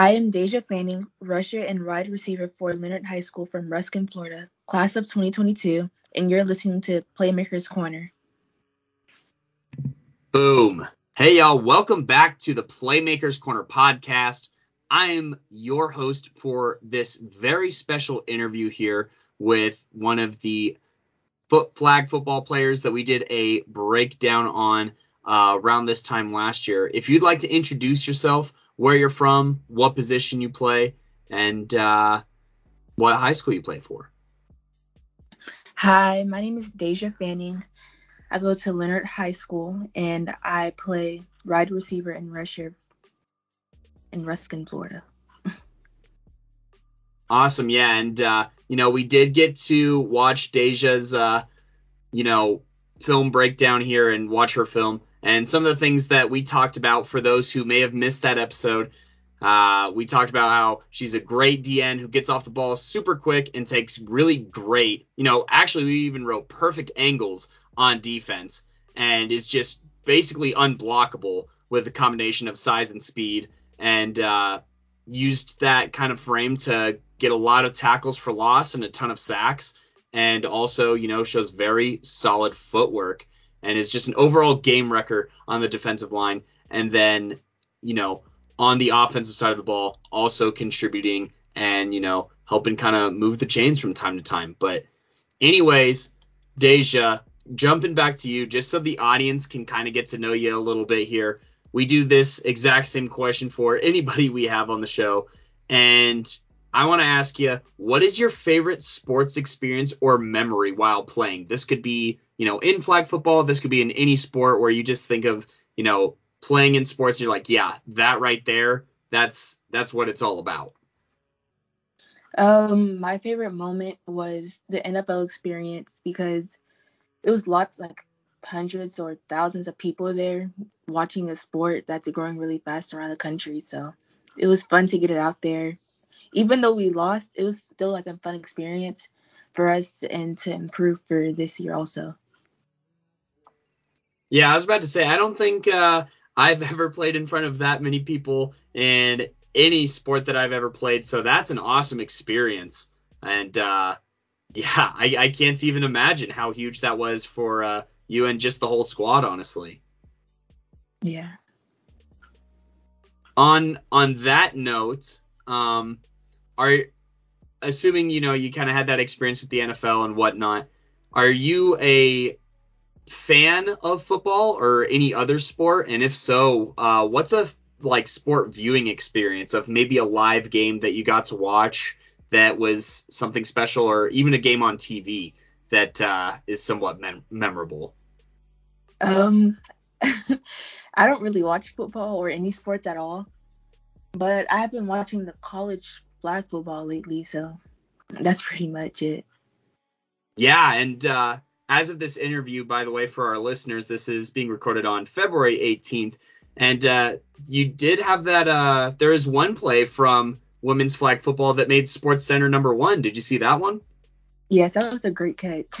I am Daija Fanning, rusher and wide receiver for Lennard High School from Ruskin, Florida, class of 2022, and you're listening to Playmakers Corner. Boom. Hey, y'all. Welcome back to the Playmakers Corner podcast. I am your host for this very special interview here with one of the foot flag football players that we did a breakdown on uh, around this time last year. If you'd like to introduce yourself, where you're from, what position you play, and uh, what high school you play for. Hi, my name is Daija Fanning. I go to Lennard High School and I play wide receiver and rusher in Ruskin, Florida. Awesome, yeah, and uh, you know we did get to watch Daija's uh, you know film breakdown here and watch her film. And some of the things that we talked about for those who may have missed that episode, uh, we talked about how she's a great DN who gets off the ball super quick and takes really great, you know, actually, we even wrote perfect angles on defense and is just basically unblockable with a combination of size and speed and uh, used that kind of frame to get a lot of tackles for loss and a ton of sacks and also, you know, shows very solid footwork and is just an overall game wrecker on the defensive line. And then, you know, on the offensive side of the ball, also contributing and, you know, helping kind of move the chains from time to time. But, anyways, Daija, jumping back to you, just so the audience can kind of get to know you a little bit here. We do this exact same question for anybody we have on the show. And I want to ask you, what is your favorite sports experience or memory while playing? This could be, you know, in flag football. This could be in any sport where you just think of, you know, playing in sports. You're like, yeah, that right there, that's that's what it's all about. Um, my favorite moment was the NFL experience because it was lots like hundreds or thousands of people there watching a sport that's growing really fast around the country. So it was fun to get it out there even though we lost, it was still like a fun experience for us and to improve for this year also. Yeah, I was about to say I don't think uh, I've ever played in front of that many people in any sport that I've ever played, so that's an awesome experience. And uh, yeah, I, I, can't even imagine how huge that was for uh, you and just the whole squad, honestly. Yeah. On on that note, um, are assuming you know you kind of had that experience with the NFL and whatnot. Are you a fan of football or any other sport? And if so, uh, what's a like sport viewing experience of maybe a live game that you got to watch that was something special, or even a game on TV that uh, is somewhat mem- memorable? Um, I don't really watch football or any sports at all, but I've been watching the college flag football lately, so that's pretty much it. Yeah, and uh, as of this interview, by the way, for our listeners, this is being recorded on February 18th, and uh, you did have that. Uh, there is one play from women's flag football that made SportsCenter number one. Did you see that one? Yes, that was a great catch.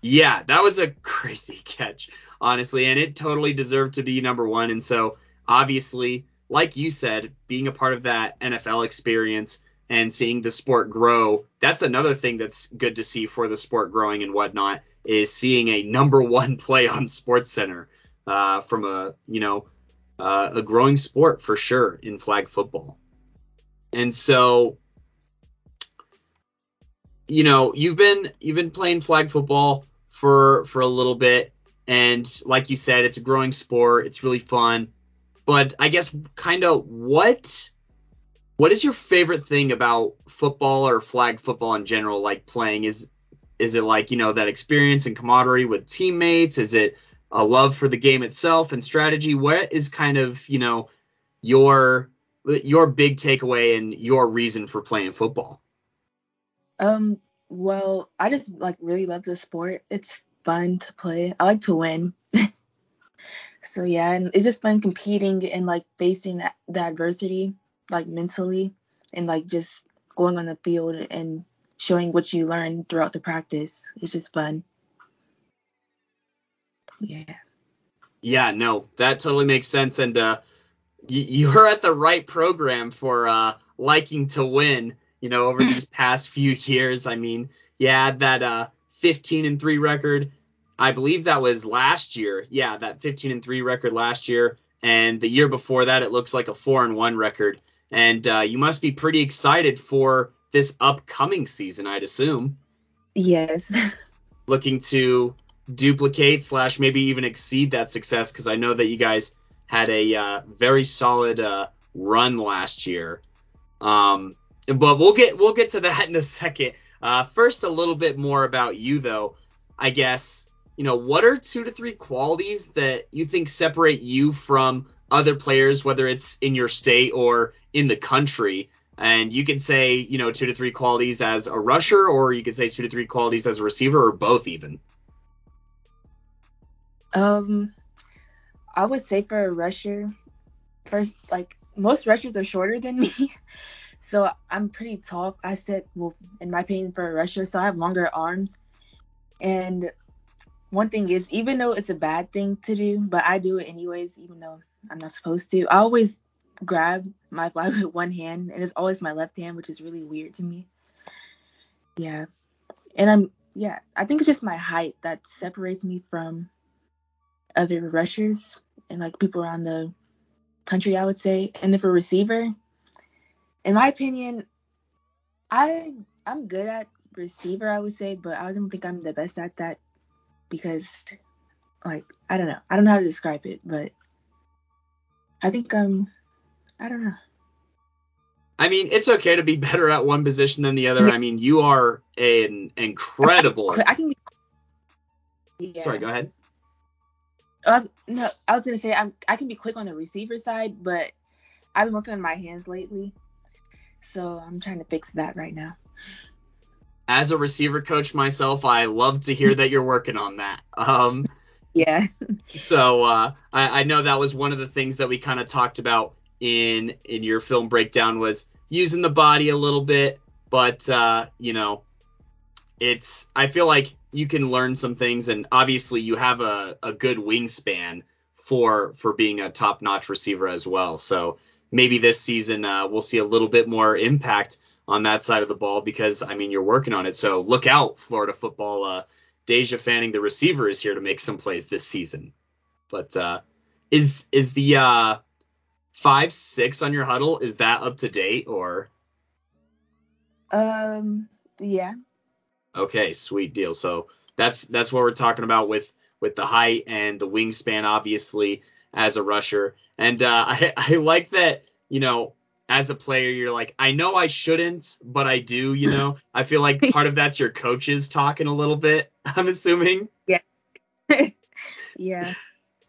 Yeah, that was a crazy catch, honestly, and it totally deserved to be number one. And so, obviously, like you said, being a part of that NFL experience and seeing the sport grow. That's another thing that's good to see for the sport growing and whatnot is seeing a number one play on SportsCenter uh, from a you know uh, a growing sport for sure in flag football. And so you know you've been you've been playing flag football for for a little bit and like you said it's a growing sport it's really fun but i guess kind of what what is your favorite thing about football or flag football in general, like playing? Is is it like you know that experience and camaraderie with teammates? Is it a love for the game itself and strategy? What is kind of you know your your big takeaway and your reason for playing football? Um, well, I just like really love the sport. It's fun to play. I like to win. so yeah, and it's just fun competing and like facing the, adversity like mentally and like just going on the field and showing what you learned throughout the practice. It's just fun. Yeah. Yeah, no, that totally makes sense. And uh, you're at the right program for uh, liking to win. You know, over these past few years. I mean, you had that uh, 15 and three record. I believe that was last year. Yeah, that 15 and three record last year, and the year before that, it looks like a four and one record. And uh, you must be pretty excited for this upcoming season, I'd assume. Yes. Looking to duplicate slash maybe even exceed that success because I know that you guys had a uh, very solid uh, run last year. Um, but we'll get we'll get to that in a second. Uh, first, a little bit more about you though. I guess you know what are two to three qualities that you think separate you from other players, whether it's in your state or in the country. And you can say, you know, two to three qualities as a rusher, or you can say two to three qualities as a receiver, or both even. Um, I would say for a rusher, first, like most rushers are shorter than me, so I'm pretty tall. I said, well, in my opinion, for a rusher, so I have longer arms. And one thing is, even though it's a bad thing to do, but I do it anyways, even though I'm not supposed to. I always grab my flag with one hand, and it's always my left hand, which is really weird to me. Yeah, and I'm yeah, I think it's just my height that separates me from other rushers and like people around the country, I would say. And then for receiver, in my opinion, I I'm good at receiver, I would say, but I don't think I'm the best at that because like I don't know. I don't know how to describe it, but I think um I don't know. I mean, it's okay to be better at one position than the other. I mean, you are an incredible. I can. Yeah. Sorry, go ahead. I was, no, I was gonna say I'm I can be quick on the receiver side, but I've been working on my hands lately, so I'm trying to fix that right now. As a receiver coach myself, I love to hear that you're working on that. Um, yeah. so uh, I, I know that was one of the things that we kind of talked about in in your film breakdown was using the body a little bit, but uh, you know, it's I feel like you can learn some things, and obviously you have a, a good wingspan for for being a top notch receiver as well. So maybe this season uh, we'll see a little bit more impact on that side of the ball because I mean you're working on it. So look out, Florida football. Uh, Daija Fanning, the receiver, is here to make some plays this season. But uh, is is the uh, five six on your huddle is that up to date or? Um. Yeah. Okay, sweet deal. So that's that's what we're talking about with with the height and the wingspan, obviously as a rusher. And uh, I I like that you know as a player you're like I know I shouldn't, but I do. You know I feel like part of that's your coaches talking a little bit. I'm assuming. Yeah. yeah.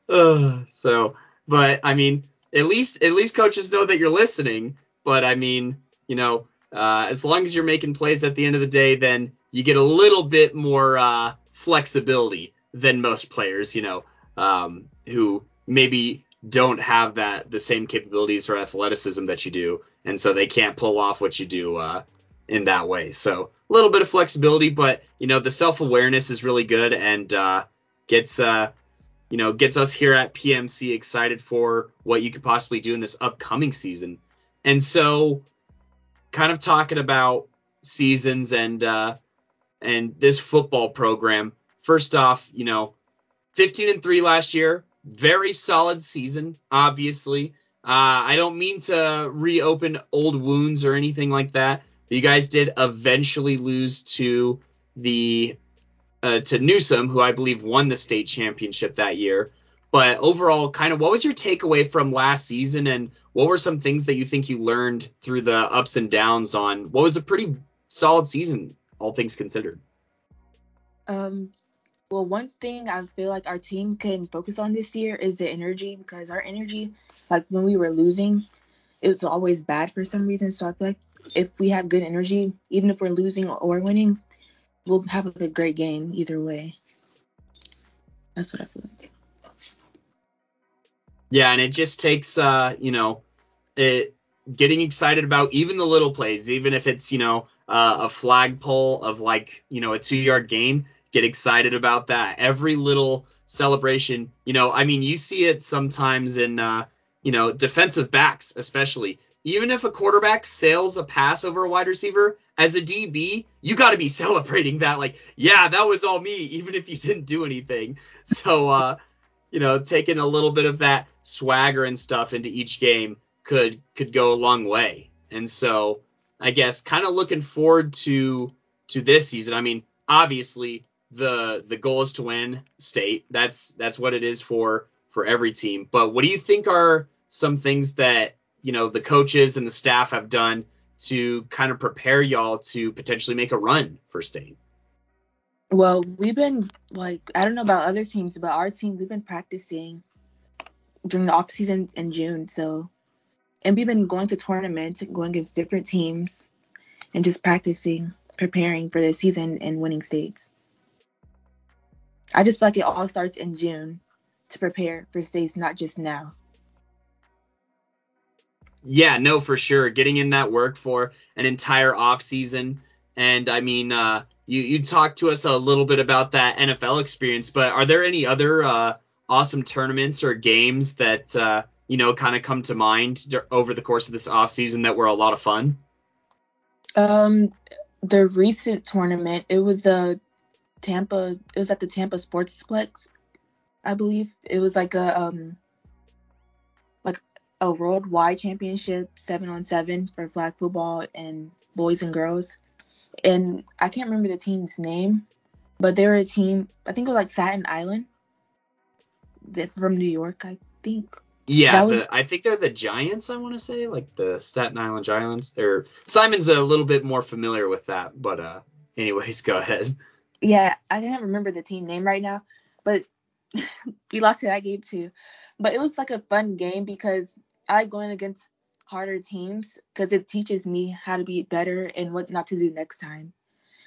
Uh, so, but I mean, at least at least coaches know that you're listening. But I mean, you know, uh, as long as you're making plays at the end of the day, then you get a little bit more uh, flexibility than most players, you know, um, who maybe don't have that the same capabilities or athleticism that you do, and so they can't pull off what you do uh, in that way. So a little bit of flexibility, but you know the self awareness is really good and uh, gets uh, you know gets us here at PMC excited for what you could possibly do in this upcoming season. And so, kind of talking about seasons and uh, and this football program. First off, you know, 15 and 3 last year, very solid season, obviously. Uh, I don't mean to reopen old wounds or anything like that. But You guys did eventually lose to the uh, to Newsome, who I believe won the state championship that year. But overall, kind of what was your takeaway from last season, and what were some things that you think you learned through the ups and downs on what was a pretty solid season all things considered? Um, well, one thing I feel like our team can focus on this year is the energy because our energy, like when we were losing, it was always bad for some reason. So I feel like if we have good energy, even if we're losing or winning, we'll have a great game either way. That's what I feel like. Yeah, and it just takes, uh, you know, it getting excited about even the little plays, even if it's, you know, uh, a flagpole of like you know a two yard gain get excited about that every little celebration you know i mean you see it sometimes in uh, you know, defensive backs especially. Even if a quarterback sails a pass over a wide receiver, as a DB, you got to be celebrating that. Like, yeah, that was all me, even if you didn't do anything. So, uh, you know, taking a little bit of that swagger and stuff into each game could could go a long way. And so, I guess kind of looking forward to to this season. I mean, obviously the the goal is to win state. That's that's what it is for for every team. But what do you think are some things that you know the coaches and the staff have done to kind of prepare y'all to potentially make a run for state? Well, we've been like I don't know about other teams, but our team we've been practicing during the off season in June. So, and we've been going to tournaments, going against different teams, and just practicing, preparing for the season and winning states. I just feel like it all starts in June to prepare for states, not just now. Yeah, no, for sure. Getting in that work for an entire off season, and I mean, uh, you you talked to us a little bit about that NFL experience, but are there any other uh, awesome tournaments or games that uh, you know kind of come to mind over the course of this off season that were a lot of fun? Um, the recent tournament, it was the Tampa. It was at the Tampa Sportsplex, I believe. It was like a um a worldwide championship seven on seven for flag football and boys and girls. And I can't remember the team's name, but they were a team. I think it was like Staten Island, from New York, I think. Yeah, was, the, I think they're the Giants. I want to say like the Staten Island Giants. Or Simon's a little bit more familiar with that, but uh, anyways, go ahead. Yeah, I can't remember the team name right now, but we lost to that game too. But it was like a fun game because I like going against harder teams because it teaches me how to be better and what not to do next time.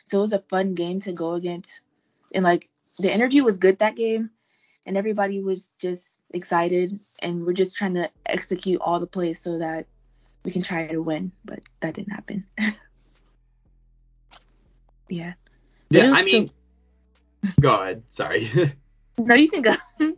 So it was a fun game to go against. And like the energy was good that game and everybody was just excited and we're just trying to execute all the plays so that we can try to win, but that didn't happen. yeah. Yeah, I mean still... go ahead. Sorry. no, you can go.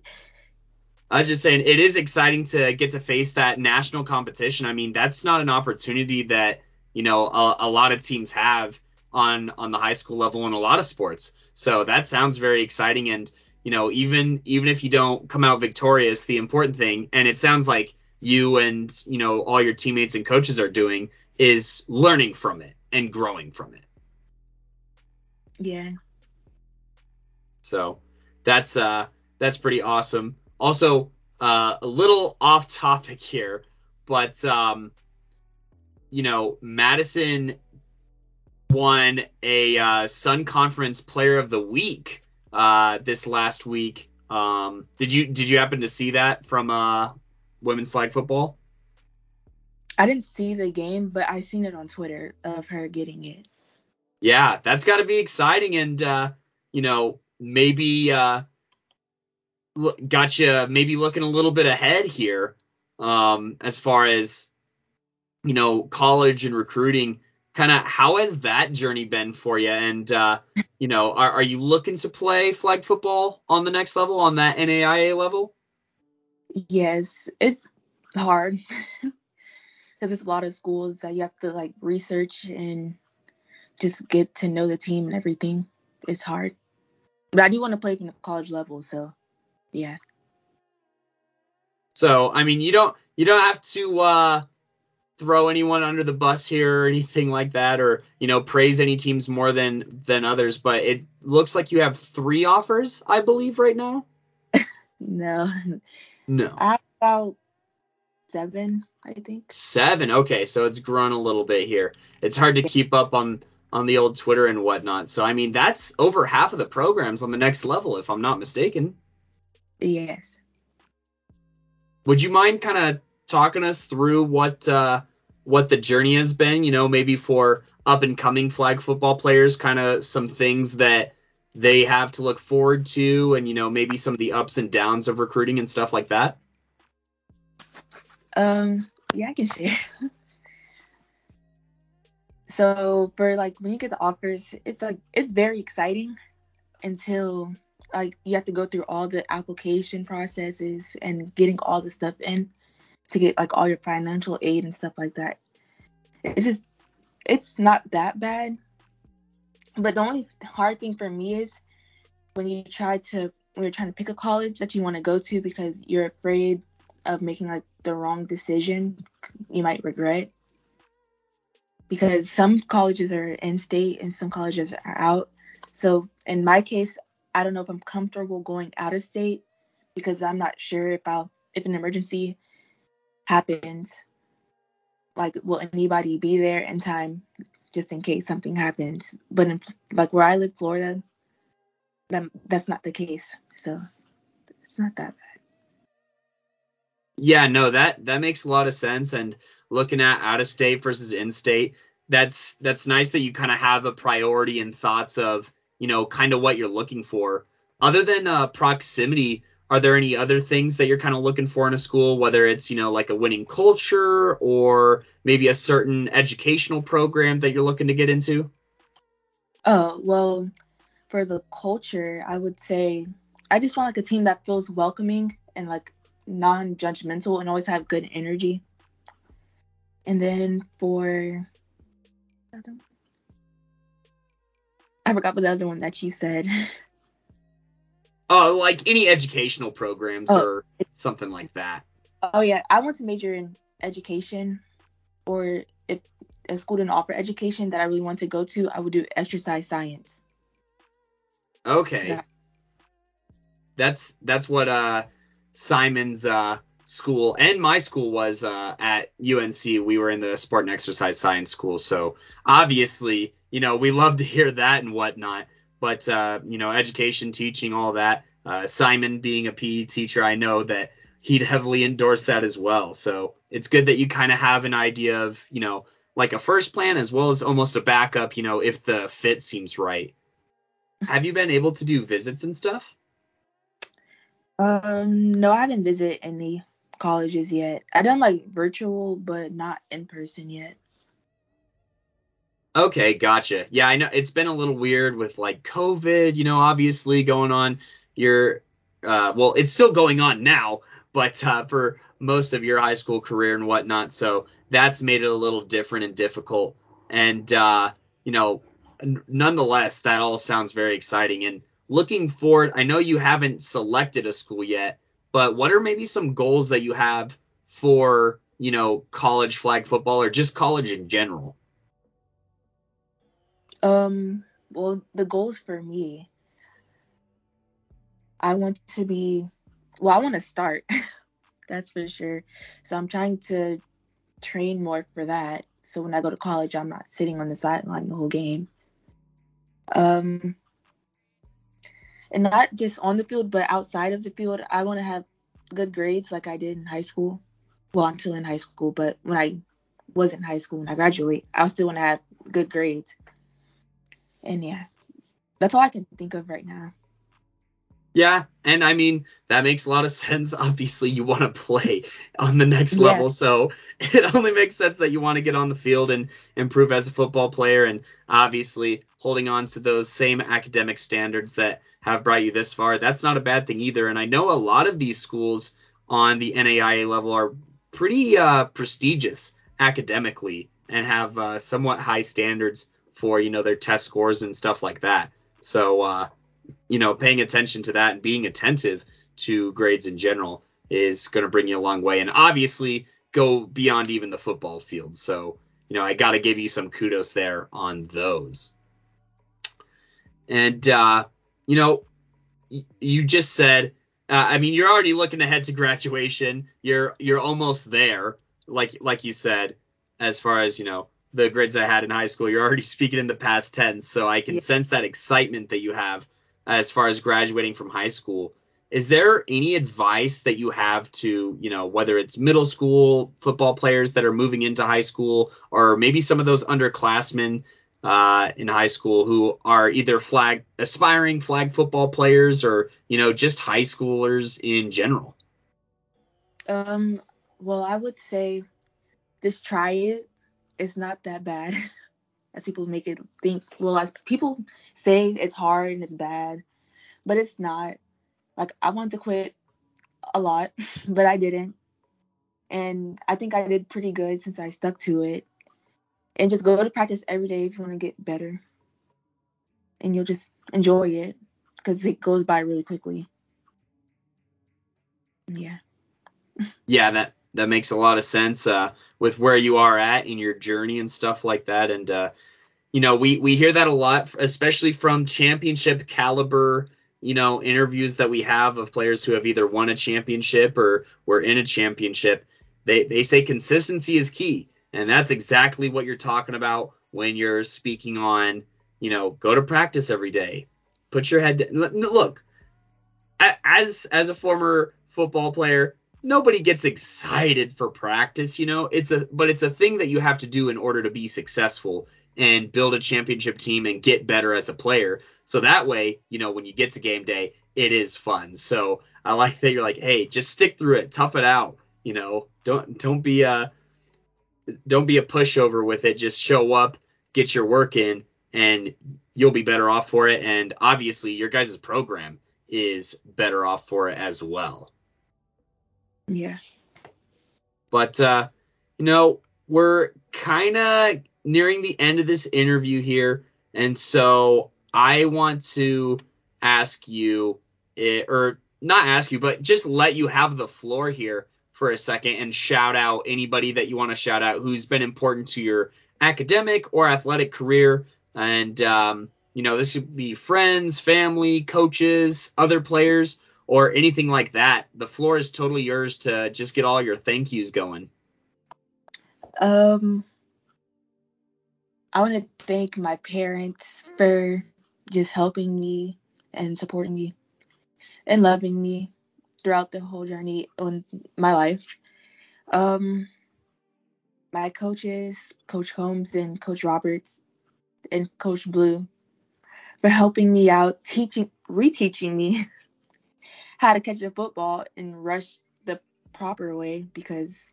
I was just saying it is exciting to get to face that national competition. I mean, that's not an opportunity that you know a, a, lot of teams have on on the high school level in a lot of sports. So that sounds very exciting. And you know, even even if you don't come out victorious, the important thing, and it sounds like you and you know all your teammates and coaches are doing, is learning from it and growing from it. Yeah. So that's uh that's pretty awesome. Also, uh, a little off topic here, but um, you know, Madison won a uh, Sun Conference Player of the Week uh, this last week. Um, did you did you happen to see that from uh, women's flag football? I didn't see the game, but I seen it on Twitter of her getting it. Yeah, that's got to be exciting, and uh, you know maybe uh, got you maybe looking a little bit ahead here um, as far as you know college and recruiting. Kind of how has that journey been for you? And uh, you know, are, are you looking to play flag football on the next level, on that NAIA level? Yes, it's hard because it's a lot of schools that you have to like research and just get to know the team and everything. It's hard, but I do want to play from the college level, so yeah. So I mean, you don't you don't have to uh, throw anyone under the bus here or anything like that, or you know praise any teams more than than others. But it looks like you have three offers, I believe, right now. no. No. I have about seven, I think. Seven. Okay, so it's grown a little bit here. It's hard to keep up on on the old Twitter and whatnot. So I mean, that's over half of the programs on the next level, if I'm not mistaken. Yes. Would you mind kind of talking us through what uh, what the journey has been? You know, maybe for up and coming flag football players, kind of some things that they have to look forward to, and you know, maybe some of the ups and downs of recruiting and stuff like that. Um, yeah, I can share. so for like when you get the offers, it's like it's very exciting until like you have to go through all the application processes and getting all the stuff in to get like all your financial aid and stuff like that. It's just it's not that bad. But the only hard thing for me is when you try to when you're trying to pick a college that you want to go to because you're afraid of making like the wrong decision you might regret because some colleges are in state and some colleges are out so in my case i don't know if i'm comfortable going out of state because i'm not sure if if an emergency happens like will anybody be there in time just in case something happens? But in, like where i live florida that, that's not the case so it's not that bad. Yeah no that that makes a lot of sense and looking at out of state versus in state that's that's nice that you kind of have a priority and thoughts of you know kind of what you're looking for. Other than uh, proximity are there any other things that you're kind of looking for in a school whether it's you know like a winning culture or maybe a certain educational program that you're looking to get into? Oh well for the culture i would say i just want like a team that feels welcoming and like non-judgmental and always have good energy. And then for I forgot what the other one that you said. Oh, like any educational programs oh. or something like that. Oh yeah, I want to major in education, or if a school didn't offer education that I really want to go to, I would do exercise science. Okay. So that- that's that's what uh Simon's uh school and my school was uh, at UNC. We were in the sport and exercise science school, so obviously, you know, we love to hear that and whatnot. But uh, you know, education, teaching, all that. Uh, Simon being a PE teacher, I know that he'd heavily endorse that as well. So it's good that you kind of have an idea of, you know, like a first plan as well as almost a backup, you know, if the fit seems right. Have you been able to do visits and stuff? Um, no, I haven't visited any colleges yet. I've done like virtual, but not in person yet. Okay, gotcha. Yeah, I know it's been a little weird with like COVID, you know, obviously going on. Your, uh, well, it's still going on now, but uh, for most of your high school career and whatnot, so that's made it a little different and difficult. And uh, you know, nonetheless, that all sounds very exciting. And looking forward, I know you haven't selected a school yet, but what are maybe some goals that you have for, you know, college flag football or just college in general? Um, well, the goals for me, I want to be, well, I want to start. That's for sure. So I'm trying to train more for that. So when I go to college, I'm not sitting on the sideline the whole game. Um, and not just on the field, but outside of the field. I want to have good grades like I did in high school. Well, I'm still in high school, but when I was in high school, when I graduate, I still want to have good grades. And yeah, that's all I can think of right now. Yeah, and I mean that makes a lot of sense. Obviously, you want to play on the next level, yeah. so it only makes sense that you want to get on the field and improve as a football player. And obviously, holding on to those same academic standards that have brought you this far, that's not a bad thing either. And I know a lot of these schools on the NAIA level are pretty uh, prestigious academically and have uh, somewhat high standards for you know their test scores and stuff like that. So uh, you know, paying attention to that and being attentive to grades in general is going to bring you a long way. And obviously, go beyond even the football field. So, you know, I got to give you some kudos there on those. And, uh, you know, you just said, uh, I mean, you're already looking ahead to graduation. You're you're almost there, like like you said, as far as you know the grades I had in high school. You're already speaking in the past tense, so I can yeah. sense that excitement that you have as far as graduating from high school. Is there any advice that you have to, you know, whether it's middle school football players that are moving into high school, or maybe some of those underclassmen uh, in high school who are either flag aspiring flag football players or you know just high schoolers in general? Um, well, I would say just try it. It's not that bad. as people make it think. Well, as people say it's hard and it's bad, but it's not. Like I wanted to quit a lot, but I didn't. And I think I did pretty good since I stuck to it. And just go to practice every day if you want to get better. And you'll just enjoy it because it goes by really quickly. Yeah. Yeah, that that makes a lot of sense uh, with where you are at in your journey and stuff like that. And uh, you know, we we hear that a lot, especially from championship caliber, you know, interviews that we have of players who have either won a championship or were in a championship. They they say consistency is key, and that's exactly what you're talking about when you're speaking on, you know, go to practice every day, put your head. Look, as as a former football player, nobody gets excited for practice, you know. It's a but it's a thing that you have to do in order to be successful and build a championship team and get better as a player. So that way, you know, when you get to game day, it is fun. So I like that you're like, hey, just stick through it, tough it out. You know, don't don't be a don't be a pushover with it. Just show up, get your work in, and you'll be better off for it. And obviously, your guys' program is better off for it as well. Yeah. But uh, you know, we're kind of nearing the end of this interview here, and so I want to ask you, eh, or not ask you, but just let you have the floor here for a second and shout out anybody that you want to shout out who's been important to your academic or athletic career. And, um, you know, this would be friends, family, coaches, other players or anything like that. The floor is totally yours to just get all your thank yous going. Um, I want to thank my parents for just helping me and supporting me and loving me throughout the whole journey in my life. Um, my coaches, Coach Holmes and Coach Roberts and Coach Blue, for helping me out, teaching, reteaching me how to catch a football and rush the proper way because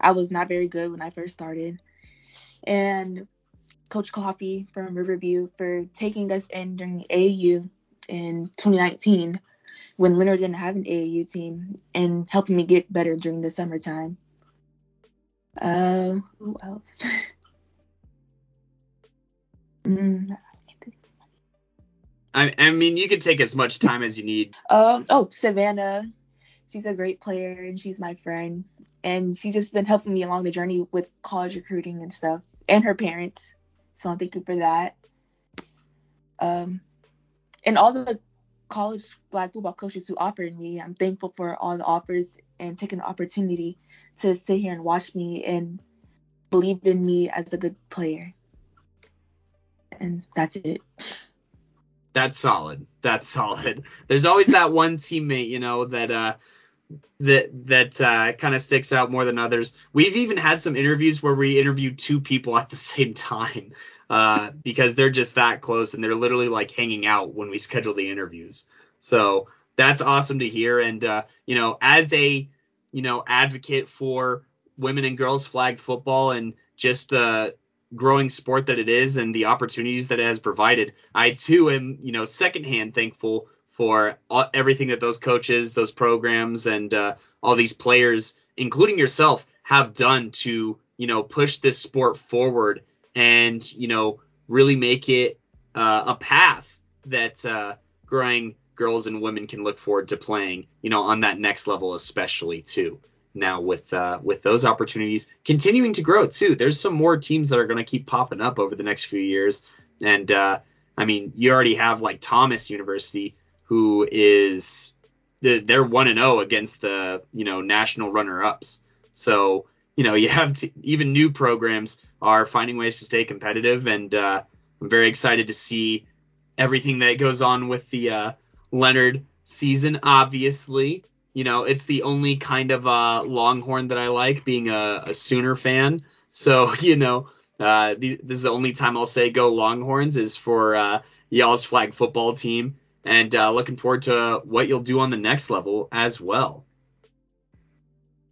I was not very good when I first started. And Coach Coffee from Riverview for taking us in during AAU in 2019 when Lennard didn't have an AAU team and helping me get better during the summertime. Uh, who else? mm, I, I mean, you can take as much time as you need. Um, oh, Savannah. She's a great player and she's my friend. And she's just been helping me along the journey with college recruiting and stuff. And her parents. So I'm thankful for that. Um, and all the college black football coaches who offered me, I'm thankful for all the offers and taking the opportunity to sit here and watch me and believe in me as a good player. And that's it. That's solid. That's solid. There's always that one teammate, you know, that uh that that uh, kind of sticks out more than others. We've even had some interviews where we interviewed two people at the same time uh, because they're just that close and they're literally like hanging out when we schedule the interviews. So that's awesome to hear. And uh, you know, as a you know advocate for women and girls flag football and just the growing sport that it is and the opportunities that it has provided. I too am, you know, secondhand thankful for all, everything that those coaches, those programs, and uh, all these players, including yourself, have done to, you know, push this sport forward and, you know, really make it uh, a path that uh, growing girls and women can look forward to playing, you know, on that next level, especially too now with uh, with those opportunities continuing to grow too. There's some more teams that are going to keep popping up over the next few years, and uh, I mean, you already have like Thomas University, who is they're one and zero oh against the you know national runner ups. So you know you have even new programs are finding ways to stay competitive, and uh, I'm very excited to see everything that goes on with the uh, Lennard season. Obviously, you know, it's the only kind of uh, Longhorn that I like, being a, a Sooner fan. So, you know, uh, this is the only time I'll say go Longhorns is for uh, y'all's flag football team, and uh, looking forward to what you'll do on the next level as well.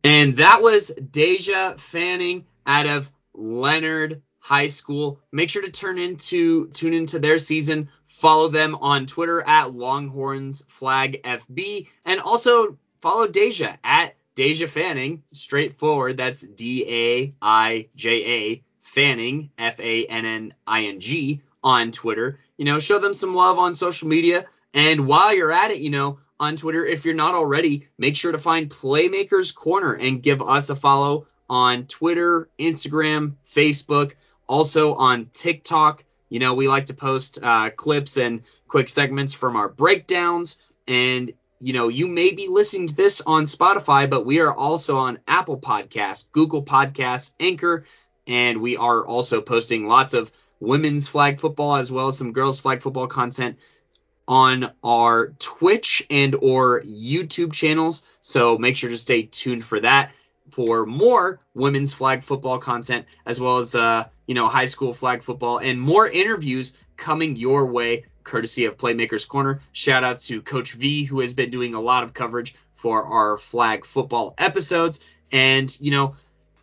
And that was Daija Fanning out of Lennard High School. Make sure to turn into tune into their season. Follow them on Twitter at Longhorns Flag FB, and also follow Daija at Daija Fanning, straightforward. That's D A I J A Fanning, F A N N I N G, on Twitter. You know, show them some love on social media. And while you're at it, you know, on Twitter, if you're not already, make sure to find Playmakers Corner and give us a follow on Twitter, Instagram, Facebook, also on TikTok. You know, we like to post uh, clips and quick segments from our breakdowns. And, you know, you may be listening to this on Spotify, but we are also on Apple Podcasts, Google Podcasts, Anchor, and we are also posting lots of women's flag football as well as some girls flag football content on our Twitch and or YouTube channels. So make sure to stay tuned for that for more women's flag football content as well as uh, you know high school flag football and more interviews coming your way courtesy of Playmakers Corner. Shout out to Coach V who has been doing a lot of coverage for our flag football episodes and you know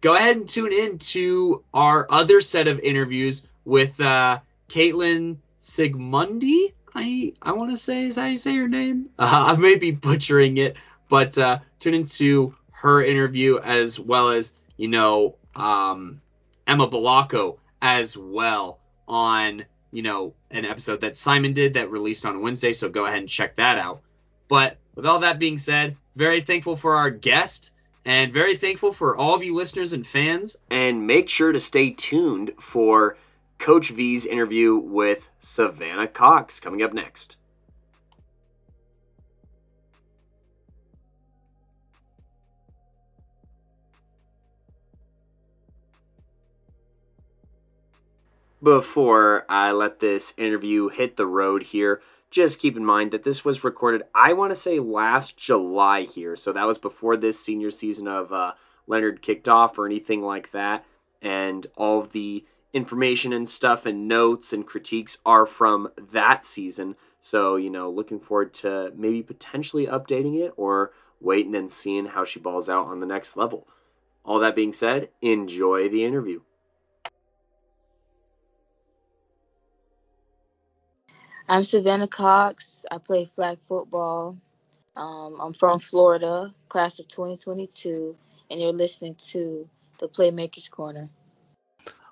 go ahead and tune in to our other set of interviews with uh, Caitlin Sigmundi. I I want to say is how you say your name. Uh, I may be butchering it, but uh, tune into her interview as well as you know um, Emma Balacco as well on you know an episode that Simon did that released on Wednesday. So go ahead and check that out. But with all that being said, very thankful for our guest and very thankful for all of you listeners and fans. And make sure to stay tuned for Coach V's interview with Savannah Cox coming up next. Before I let this interview hit the road here, just keep in mind that this was recorded, I want to say last July here. So that was before this senior season of uh, Lennard kicked off or anything like that. And all the information and stuff and notes and critiques are from that season. So, you know, looking forward to maybe potentially updating it or waiting and seeing how she balls out on the next level. All that being said, enjoy the interview. I'm Savannah Cox. I play flag football. Um, I'm from Florida, class of 2022, and you're listening to the Playmakers Corner.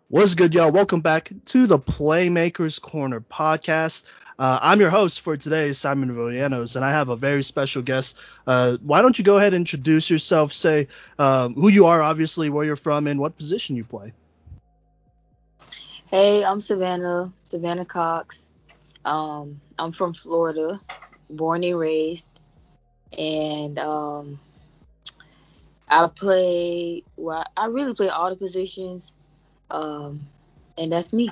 What's good, y'all? Welcome back to the Playmakers Corner podcast. Uh, I'm your host for today, Simon Villanos, and I have a very special guest. Uh, why don't you go ahead and introduce yourself? Say um, who you are, obviously, where you're from, and what position you play. Hey, I'm Savannah, Savannah Cox. Um, I'm from Florida, born and raised, and um, I play. Well, I really play all the positions. Um, and that's me.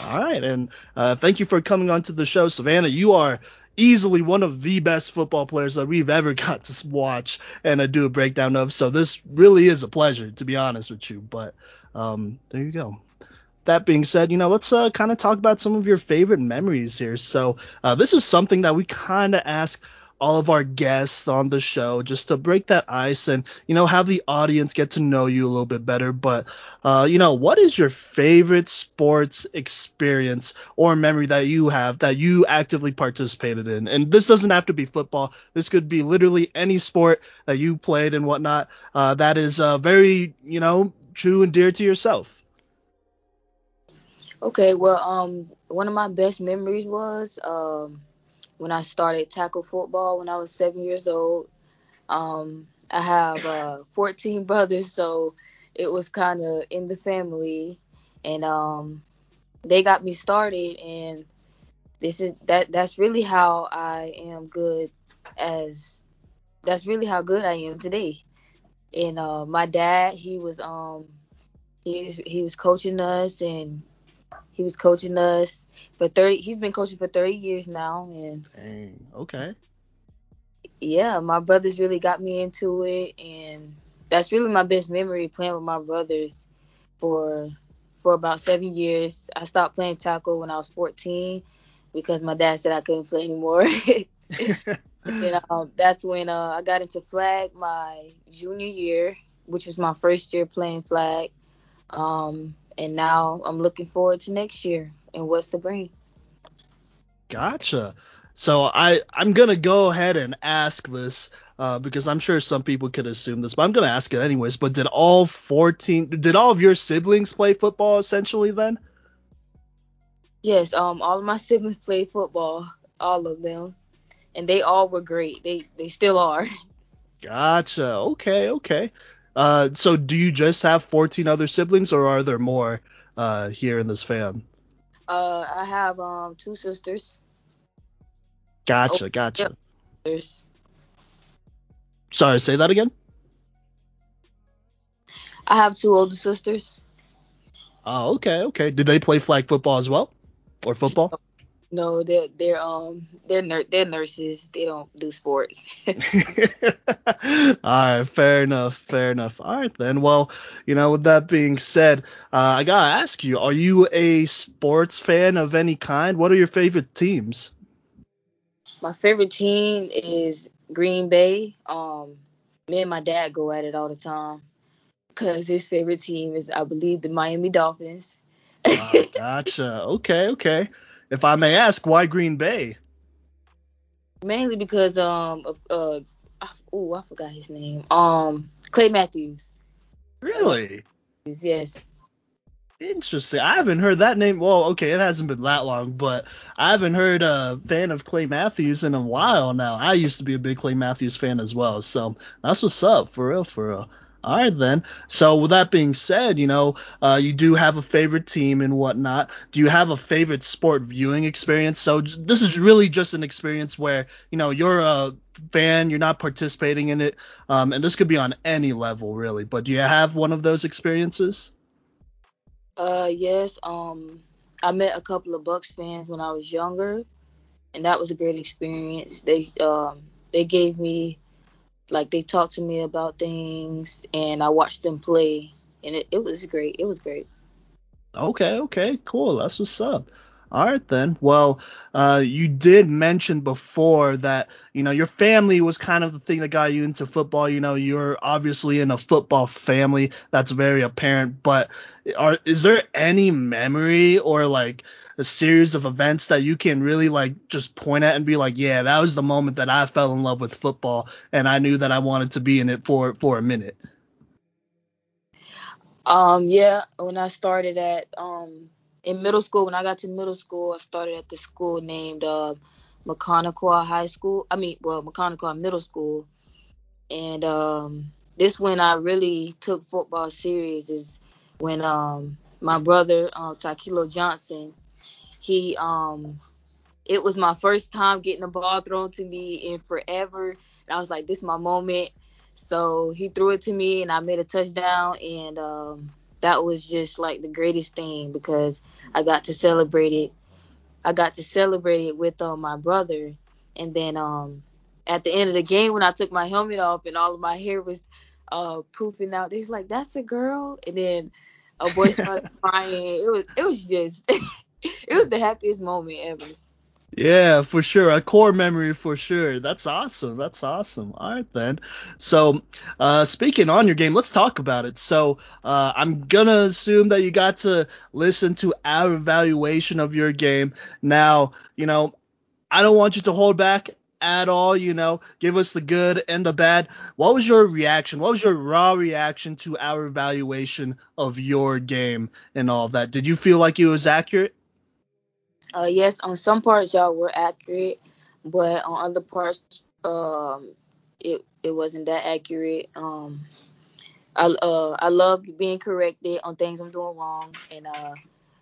All right, and uh, thank you for coming on to the show, Savannah. You are easily one of the best football players that we've ever got to watch and I do a breakdown of. So this really is a pleasure, to be honest with you. But um, there you go. That being said, you know, let's uh, kind of talk about some of your favorite memories here. So uh, this is something that we kind of ask all of our guests on the show just to break that ice and you know have the audience get to know you a little bit better. But uh, you know what is your favorite sports experience or memory that you have that you actively participated in? And this doesn't have to be football. This could be literally any sport that you played and whatnot uh, that is uh, very you know true and dear to yourself okay well um one of my best memories was um when I started tackle football when I was seven years old. Um, I have uh, 14 brothers, so it was kind of in the family, and um, they got me started, and this is that that's really how I am good as that's really how good I am today. And uh, my dad, he was um he was, he was coaching us and he was coaching us for 30 he's been coaching for 30 years now and Dang, okay. Yeah my brothers really got me into it and that's really my best memory playing with my brothers for for about seven years. I stopped playing tackle when i was 14 because my dad said i couldn't play anymore. And um, that's when uh, i got into flag my junior year which was my first year playing flag. Um, and now i'm looking forward to next year and what's to bring. Gotcha. So I I'm gonna go ahead and ask this uh, because I'm sure some people could assume this, but I'm gonna ask it anyways. But did all 14, did all of your siblings play football essentially then? Yes, um, all of my siblings played football, all of them, and they all were great. They they still are. Gotcha. Okay, okay. Uh, so do you just have 14 other siblings, or are there more uh, here in this fam? Uh, I have um two sisters. Gotcha, gotcha. Sorry, say that again. I have two older sisters. Oh, okay, okay. Did they play flag football as well, or football? No, they're they're um they're nur- they're nurses. They don't do sports. All right, fair enough, fair enough. All right then. Well, you know, with that being said, uh, I gotta ask you: Are you a sports fan of any kind? What are your favorite teams? My favorite team is Green Bay. Um, me and my dad go at it all the time because his favorite team is, I believe, the Miami Dolphins. oh, gotcha. Okay, okay if I may ask, why Green Bay? Mainly because um of uh oh I forgot his name um Clay Matthews. Really? Yes. Interesting. I haven't heard that name. Well, okay, it hasn't been that long, but I haven't heard a fan of Clay Matthews in a while now. I used to be a big Clay Matthews fan as well, so that's what's up, for real, for real. All right then. So with that being said, you know, uh, you do have a favorite team and whatnot. Do you have a favorite sport viewing experience? So this is really just an experience where you know you're a fan, you're not participating in it, um, and this could be on any level really. But do you have one of those experiences? Uh, yes. Um, I met a couple of Bucks fans when I was younger, and that was a great experience. They um they gave me like they talked to me about things and I watched them play and it, it was great. It was great. Okay, okay, cool. That's what's up. All right then. Well, uh, you did mention before that you know your family was kind of the thing that got you into football. You know, you're obviously in a football family. That's very apparent. But are is there any memory or like a series of events that you can really like just point at and be like, yeah, that was the moment that I fell in love with football and I knew that I wanted to be in it for for a minute. Um, yeah, when I started at um in middle school, when I got to middle school, I started at the school named uh, Maconaquah High School. I mean, well, McConaughey Middle School, and um, this when I really took football serious is when um my brother um Takilo Johnson he um it was my first time getting the ball thrown to me in forever. And I was like, this is my moment. So he threw it to me and I made a touchdown and um that was just like the greatest thing because I got to celebrate it. I got to celebrate it with uh, my brother. And then um at the end of the game when I took my helmet off and all of my hair was uh poofing out, they was like, That's a girl and then a boy started crying. It was it was just it was the happiest moment ever. Yeah, for sure. A core memory for sure. That's awesome. That's awesome. All right then. So, uh, speaking on your game, let's talk about it. So, uh, I'm gonna assume that you got to listen to our evaluation of your game. Now, you know, I don't want you to hold back at all. You know, give us the good and the bad. What was your reaction? What was your raw reaction to our evaluation of your game and all of that? Did you feel like it was accurate? Uh, yes, on some parts y'all were accurate, but on other parts, um, it it wasn't that accurate. Um, I uh I love being corrected on things I'm doing wrong, and uh,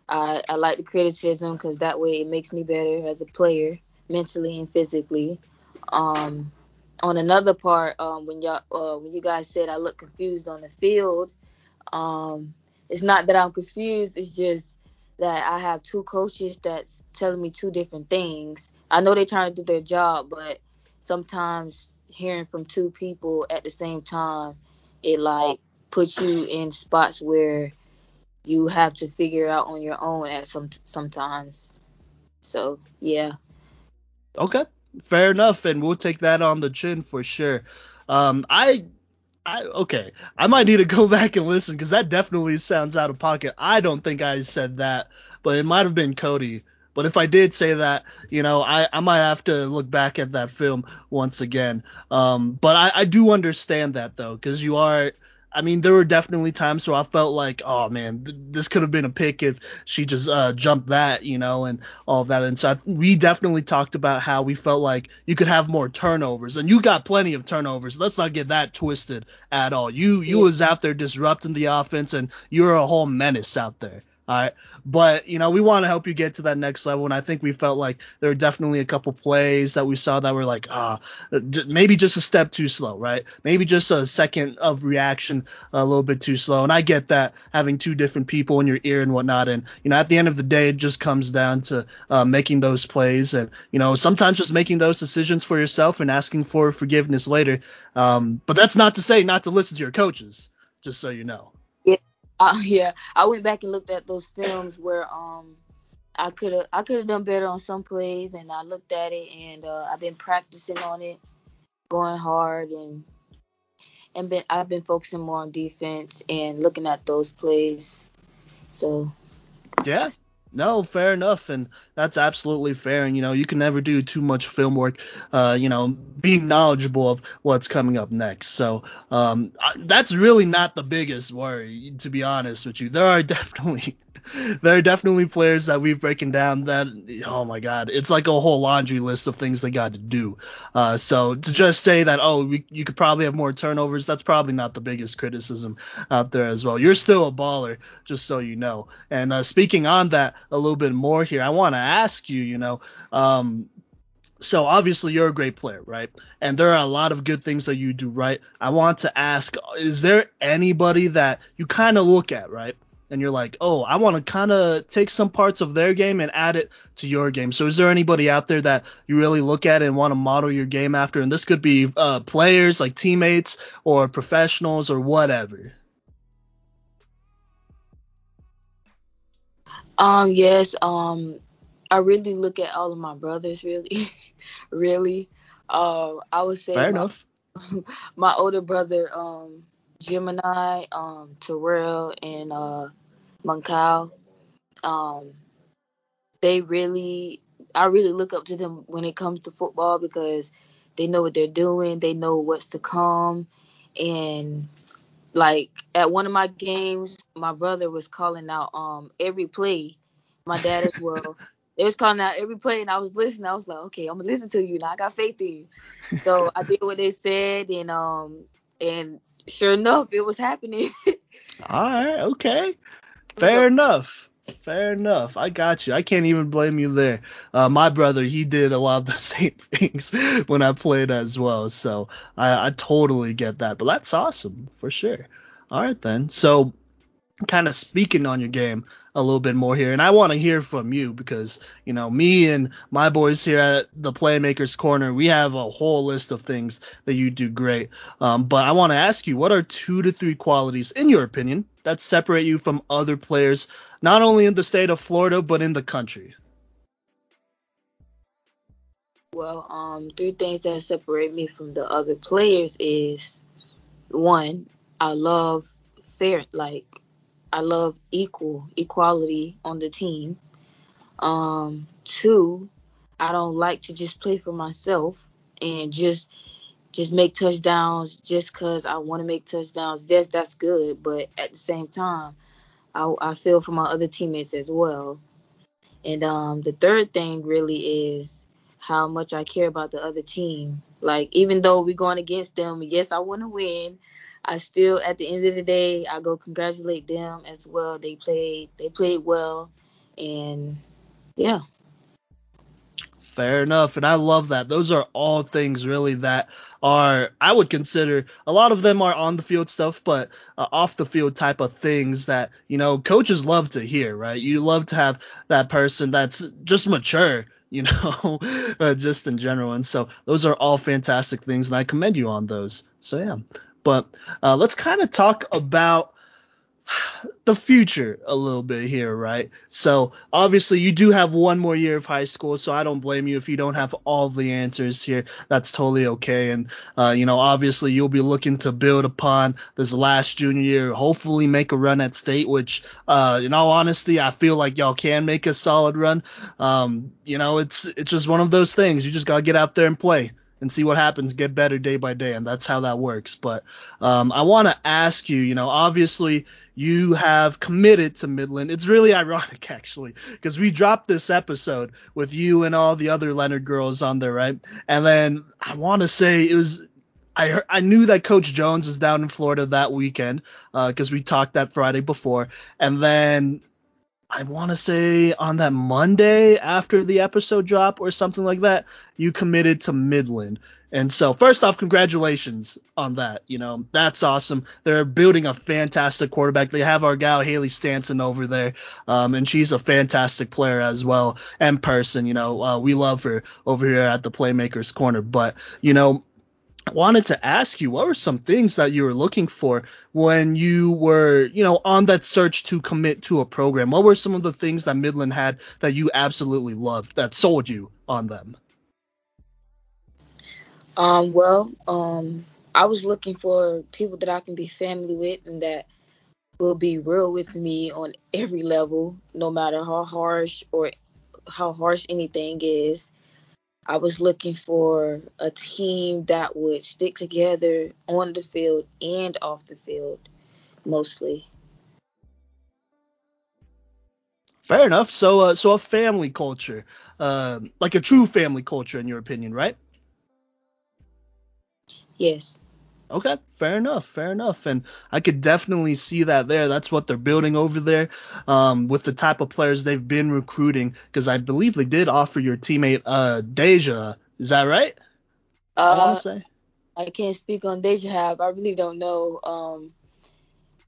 I I like the criticism because that way it makes me better as a player, mentally and physically. Um, on another part, um, when y'all uh when you guys said I look confused on the field, um, it's not that I'm confused. It's just that I have two coaches that's telling me two different things. I know they're trying to do their job, but sometimes hearing from two people at the same time, it like puts you in spots where you have to figure out on your own at some sometimes. So yeah. Okay, fair enough, and we'll take that on the chin for sure. Um, I I, okay, I might need to go back and listen because that definitely sounds out of pocket. I don't think I said that, but it might have been Cody But if I did say that, you know, I, I might have to look back at that film once again. Um, but I, I do understand that though, because you are I mean, there were definitely times where I felt like, oh man, th- this could have been a pick if she just uh, jumped that, you know, and all that. And so I, we definitely talked about how we felt like you could have more turnovers, and you got plenty of turnovers. Let's not get that twisted at all. You you yeah. was out there disrupting the offense, and you're a whole menace out there. All right. But, you know, we want to help you get to that next level. And I think we felt like there were definitely a couple plays that we saw that were like, ah, maybe just a step too slow, right? Maybe just a second of reaction a little bit too slow. And I get that having two different people in your ear and whatnot. And, you know, at the end of the day, it just comes down to uh, making those plays and, you know, sometimes just making those decisions for yourself and asking for forgiveness later. Um, but that's not to say not to listen to your coaches, just so you know. Uh, yeah, I went back and looked at those films where um I could have I could have done better on some plays, and I looked at it, and uh, I've been practicing on it, going hard, and and been I've been focusing more on defense and looking at those plays. So yeah, no, fair enough, and that's absolutely fair. And you know, you can never do too much film work. Uh, you know, being knowledgeable of what's coming up next. So um, that's really not the biggest worry, to be honest with you. There are definitely there are definitely players that we've broken down that oh my god it's like a whole laundry list of things they got to do uh, so to just say that oh we, you could probably have more turnovers that's probably not the biggest criticism out there as well you're still a baller just so you know and uh, speaking on that a little bit more here i want to ask you you know um, so obviously you're a great player, right? And there are a lot of good things that you do right. I want to ask, is there anybody that you kind of look at, right? And you're like, oh, I want to kind of take some parts of their game and add it to your game. So is there anybody out there that you really look at and want to model your game after? And this could be uh, players like teammates or professionals or whatever. Um, yes. Um, I really look at all of my brothers. Really, really. Um, I would say fair my, enough. My older brother, um, Gemini, um, Terrell, and uh, Moncao. Um, they really, I really look up to them when it comes to football because they know what they're doing, they know what's to come, and like at one of my games, my brother was calling out um every play. My dad as well. It was calling out every play, and I was listening. I was like, okay, I'm gonna listen to you now. I got faith in you. So I did what they said, and um, and sure enough, it was happening. All right, okay. Fair enough. Fair enough. I got you. I can't even blame you there. Uh, my brother, he did a lot of the same things when I played as well. So I, I totally get that. But that's awesome for sure. All right then. So kind of speaking on your game a little bit more here and i want to hear from you because you know me and my boys here at the playmakers corner we have a whole list of things that you do great. Um, but i want to ask you what are two to three qualities in your opinion that separate you from other players not only in the state of florida but in the country? Well um three things that separate me from the other players is one i love fair like I love equal equality on the team. Um, two, I don't like to just play for myself and just just make touchdowns just cause I want to make touchdowns. Yes, that's good, but at the same time, I, I feel for my other teammates as well. And um, the third thing really is how much I care about the other team. Like even though we're going against them, yes, I want to win. I still at the end of the day I go congratulate them as well. They played they played well and yeah. Fair enough, and I love that. Those are all things really that are I would consider a lot of them are on the field stuff, but uh, off the field type of things that you know coaches love to hear, right? You love to have that person that's just mature, you know, uh, just in general. And so those are all fantastic things, and I commend you on those. So yeah. But uh, let's kind of talk about the future a little bit here, right? So obviously you do have one more year of high school, so I don't blame you if you don't have all the answers here. That's totally okay. And uh, you know, obviously you'll be looking to build upon this last junior year, hopefully make a run at state, which uh, in all honesty, I feel like y'all can make a solid run. Um, you know, it's it's just one of those things. You just gotta get out there and play and see what happens, get better day by day, and that's how that works. But um, I want to ask you, you know, obviously you have committed to Midland. It's really ironic actually, because we dropped this episode with you and all the other Lennard girls on there, right? And then I want to say it was. I, heard, I knew that Coach Jones was down in Florida that weekend because uh, we talked that Friday before, and then I want to say on that Monday after the episode drop or something like that, you committed to Midland. And so, first off, congratulations on that. You know, that's awesome. They're building a fantastic quarterback. They have our gal Haley Stanton over there, um, and she's a fantastic player as well and person. You know, uh, we love her over here at the Playmakers Corner. But you know, wanted to ask you what were some things that you were looking for when you were you know on that search to commit to a program? What were some of the things that midland had that you absolutely loved that sold you on them? Um well um i was looking for people that i can be family with and that will be real with me on every level no matter how harsh or how harsh anything is I was looking for a team that would stick together on the field and off the field, mostly. Fair enough. So, uh, so a family culture, uh, like a true family culture, in your opinion, right? Yes. Okay, fair enough, fair enough, and I could definitely see that there. That's what they're building over there, um, with the type of players they've been recruiting. Because I believe they did offer your teammate uh Daija. Is that right? Uh, I want to say. I can't speak on Daija Have. I really don't know. Um,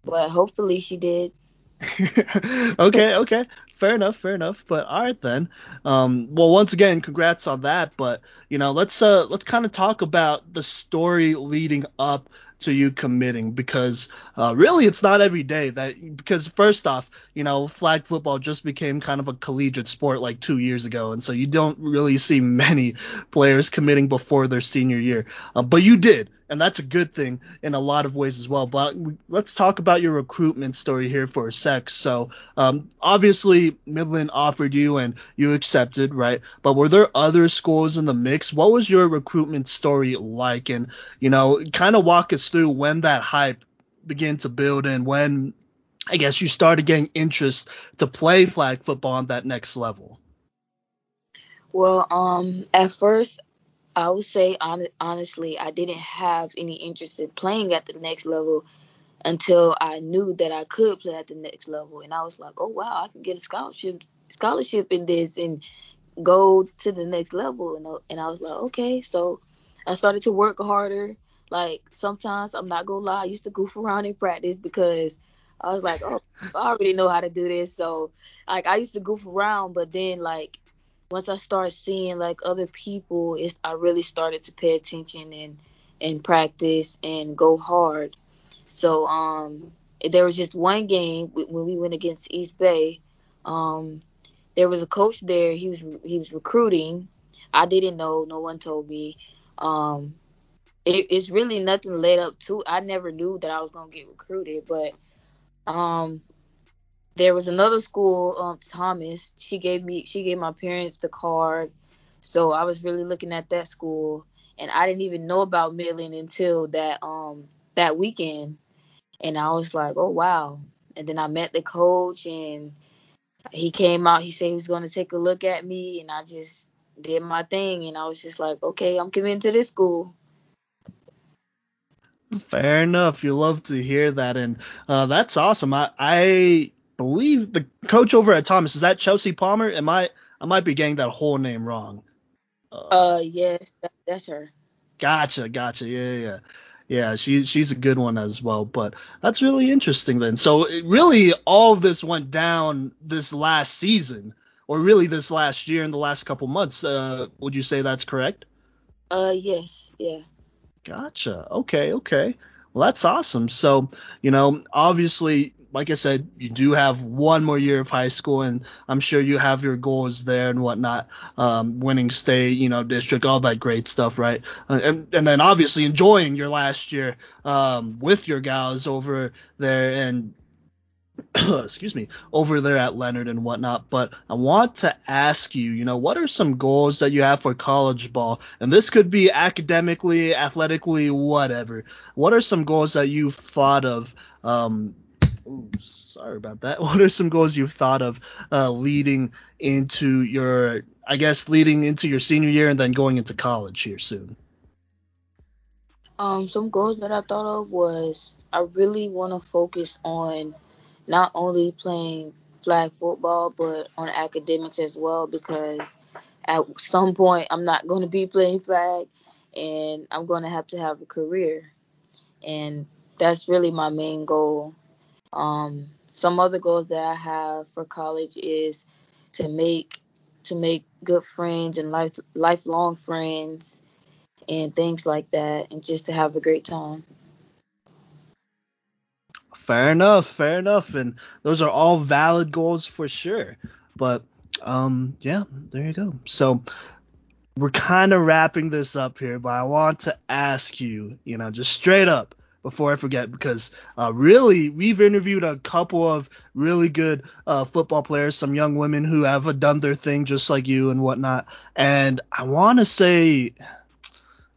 but hopefully she did. okay, okay fair enough, fair enough. But all right then. Um, well, once again, congrats on that. But you know, let's uh, let's kind of talk about the story leading up to you committing because uh, really it's not every day that because first off you know flag football just became kind of a collegiate sport like two years ago and so you don't really see many players committing before their senior year uh, but you did and that's a good thing in a lot of ways as well. But let's talk about your recruitment story here for a sec. So, um, obviously, Midland offered you and you accepted, right? But were there other schools in the mix? What was your recruitment story like? And, you know, kind of walk us through when that hype began to build and when I guess you started getting interest to play flag football on that next level. Well, um, at first I would say on, honestly, I didn't have any interest in playing at the next level until I knew that I could play at the next level, and I was like, oh wow, I can get a scholarship scholarship in this and go to the next level, and and I was like, okay, so I started to work harder. Like sometimes I'm not gonna lie, I used to goof around in practice because I was like, oh, I already know how to do this. So like I used to goof around, but then like once I started seeing like other people, it's, I really started to pay attention and and practice and go hard. So um, there was just one game when we went against East Bay. Um, there was a coach there. He was he was recruiting. I didn't know. No one told me. Um, it, it's really nothing led up to. I never knew that I was gonna get recruited, but um, there was another school, um, Thomas. She gave me, she gave my parents the card, so I was really looking at that school, and I didn't even know about Midland until that um that weekend, and I was like, oh wow. And then I met the coach, and he came out. He said he was going to take a look at me, and I just did my thing, and I was just like, okay, I'm coming to this school. Fair enough. You love to hear that, and uh, that's awesome. I, I believe the coach over at Thomas is that Chelsea Palmer. Am I I might be getting that whole name wrong. Uh, uh yes, that, that's her. Gotcha, gotcha. Yeah, yeah. Yeah, she's she's a good one as well. But that's really interesting then. So really all of this went down this last season, or really this last year and the last couple months. Uh, would you say that's correct? Uh, yes, yeah. Gotcha. Okay, okay. Well, that's awesome. So, you know, obviously, like I said, you do have one more year of high school, and I'm sure you have your goals there and whatnot, um, winning state, you know, district, all that great stuff, right? Uh, and, and then obviously enjoying your last year um, with your gals over there and excuse me, over there at Lennard and whatnot. But I want to ask you, you know, what are some goals that you have for college ball? And this could be academically, athletically, whatever. What are some goals that you've thought of? Um, ooh, sorry about that. What are some goals you've thought of uh, leading into your, I guess, leading into your senior year and then going into college here soon? Um, some goals that I thought of was I really want to focus on not only playing flag football but on academics as well because at some point I'm not going to be playing flag and I'm going to have to have a career and that's really my main goal. Um, some other goals that I have for college is to make to make good friends and life lifelong friends and things like that and just to have a great time. Fair enough, fair enough, and those are all valid goals for sure. But um, yeah, there you go. So we're kind of wrapping this up here, but I want to ask you, you know, just straight up before I forget, because uh, really we've interviewed a couple of really good uh, football players, some young women who have done their thing just like you and whatnot, and I want to say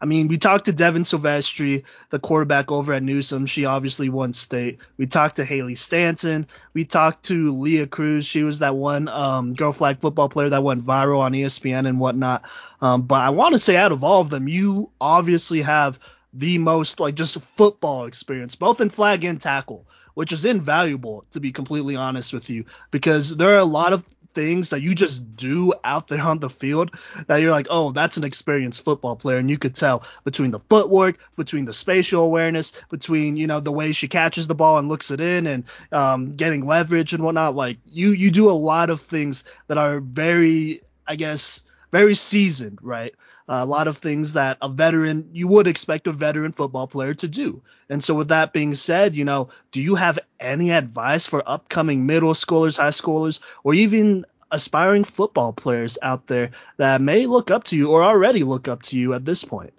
I mean, we talked to Devin Silvestri, the quarterback over at Newsome. She obviously won state. We talked to Haley Stanton. We talked to Leah Cruz. She was that one um, girl flag football player that went viral on ESPN and whatnot. Um, but I want to say, out of all of them, you obviously have the most like just football experience, both in flag and tackle, which is invaluable to be completely honest with you, because there are a lot of things that you just do out there on the field that you're like, oh, that's an experienced football player. And you could tell between the footwork, between the spatial awareness, between, you know, the way she catches the ball and looks it in and um, getting leverage and whatnot. Like you, you do a lot of things that are very, I guess, very seasoned, right? Uh, a lot of things that a veteran you would expect a veteran football player to do. And so with that being said, you know, do you have any advice for upcoming middle schoolers, high schoolers, or even aspiring football players out there that may look up to you or already look up to you at this point?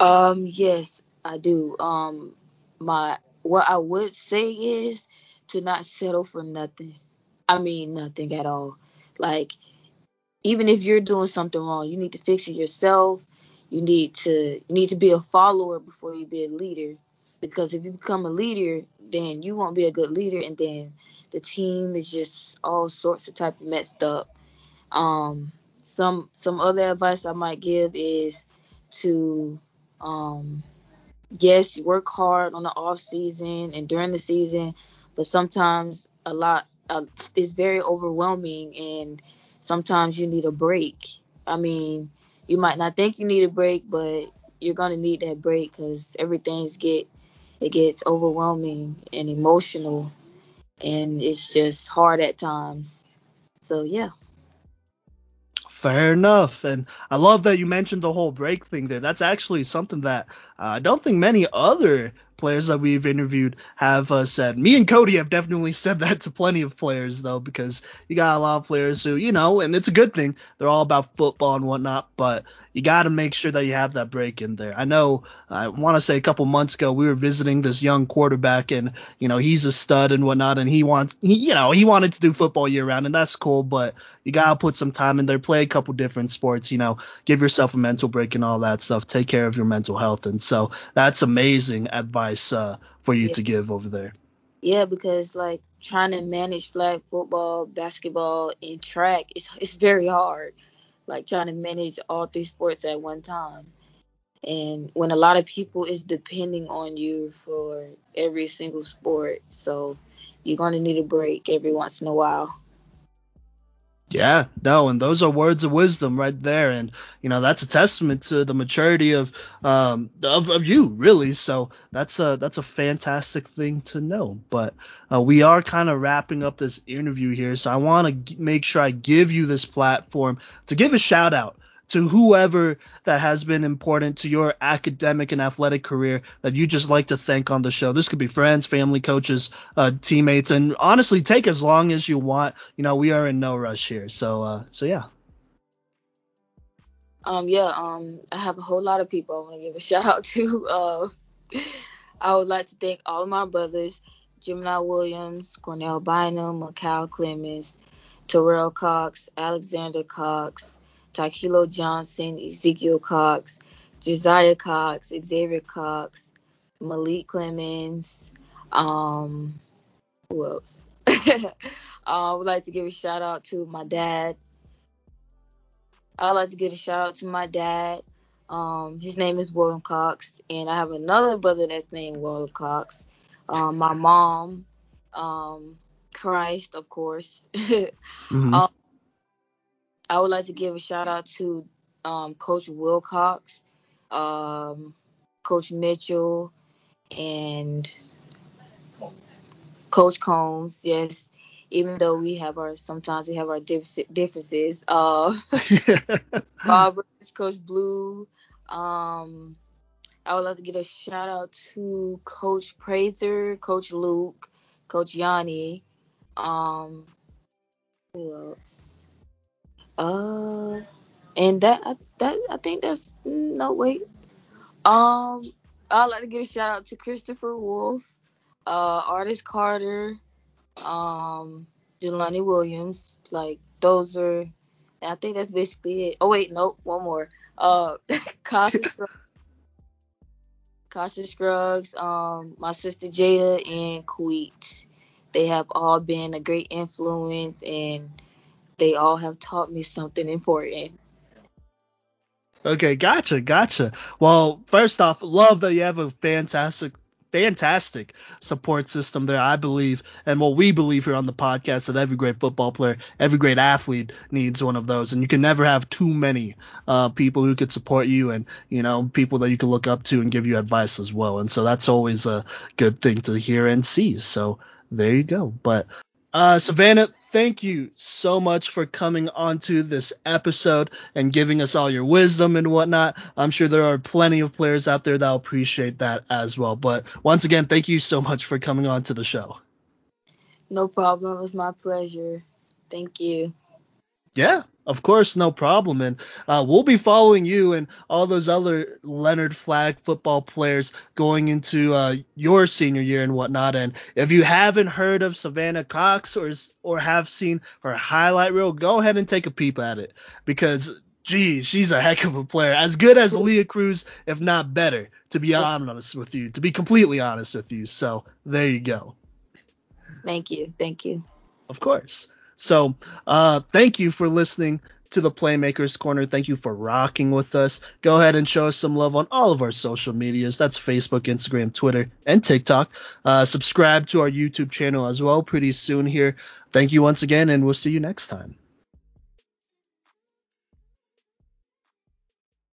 Um, yes, I do. Um, my what I would say is to not settle for nothing. I mean, nothing at all. Like even if you're doing something wrong, you need to fix it yourself. You need to you need to be a follower before you be a leader. Because if you become a leader, then you won't be a good leader, and then the team is just all sorts of type of messed up. Um, some some other advice I might give is to um, yes, work hard on the off season and during the season, but sometimes a lot uh, it's very overwhelming and sometimes you need a break. I mean, you might not think you need a break, but you're gonna need that break because everything's get it gets overwhelming and emotional, and it's just hard at times. So yeah. Fair enough. And I love that you mentioned the whole break thing there. That's actually something that uh, I don't think many other players that we've interviewed have uh, said. Me and Cody have definitely said that to plenty of players though, because you got a lot of players who, you know, and it's a good thing. They're all about football and whatnot, but you got to make sure that you have that break in there. I know, I want to say a couple months ago we were visiting this young quarterback, and you know he's a stud and whatnot, and he wants, he, you know, he wanted to do football year round, and that's cool, but you gotta put some time in there, play a couple different sports, you know, give yourself a mental break and all that stuff, take care of your mental health, and so that's amazing advice uh, for you yeah. to give over there. Yeah, because like trying to manage flag football, basketball, and track, it's it's very hard like trying to manage all three sports at one time. And when a lot of people is depending on you for every single sport, so you're gonna need a break every once in a while. Yeah, no, and those are words of wisdom right there, and you know that's a testament to the maturity of um of, of you really. So that's a that's a fantastic thing to know. But uh, we are kind of wrapping up this interview here, so I want to g- make sure I give you this platform to give a shout out to whoever that has been important to your academic and athletic career that you just like to thank on the show. This could be friends, family, coaches, uh, teammates, and honestly, take as long as you want. You know, we are in no rush here. So, uh, so yeah. Um, yeah, um, I have a whole lot of people I want to give a shout out to. Uh, I would like to thank all my brothers, Gemini Williams, Cornell Bynum, Macau Clemens, Terrell Cox, Alexander Cox, Takilo Johnson, Ezekiel Cox, Josiah Cox, Xavier Cox, Malik Clemens, um, who else? uh, I would like to give a shout out to my dad. I'd like to give a shout out to my dad. Um, his name is William Cox, and I have another brother that's named William Cox. Um, my mom, um, Christ, of course. mm-hmm. I would like to give a shout out to um, Coach Wilcox, um, Coach Mitchell, and Coach Combs. Yes, even though we have our sometimes we have our differences. Uh, Roberts, Coach Blue. Um, I would like to get a shout out to Coach Prather, Coach Luke, Coach Yanni. Um, who else? Uh, and that that I think that's no wait. Um, I'd like to get a shout out to Christopher Wolf, uh, Artist Carter, um, Jelani Williams. Like those are, I think that's basically it. Oh wait, nope, one more. Uh, Casa Scruggs, Casa Scruggs, um, my sister Jada and Queet. They have all been a great influence and they all have taught me something important. Okay, gotcha, gotcha. Well, first off, love that you have a fantastic fantastic support system there, I believe, and what we believe here on the podcast that every great football player, every great athlete needs one of those, and you can never have too many uh, people who could support you and you know people that you can look up to and give you advice as well, and so that's always a good thing to hear and see. So there you go. But uh, Savannah, thank you so much for coming onto this episode and giving us all your wisdom and whatnot. I'm sure there are plenty of players out there that'll appreciate that as well. But once again, thank you so much for coming on to the show. No problem. It was my pleasure. Thank you. Yeah, of course, no problem. And uh, we'll be following you and all those other Lennard Flag football players going into uh, your senior year and whatnot. And if you haven't heard of Savannah Cox or or have seen her highlight reel, go ahead and take a peep at it because. Geez, she's a heck of a player. As good as Leah Cruz, if not better, to be honest with you. To be completely honest with you. So there you go. Thank you. Thank you. Of course. So uh, thank you for listening to the Playmakers Corner. Thank you for rocking with us. Go ahead and show us some love on all of our social medias. That's Facebook, Instagram, Twitter, and TikTok. Uh, subscribe to our YouTube channel as well pretty soon here. Thank you once again, and we'll see you next time.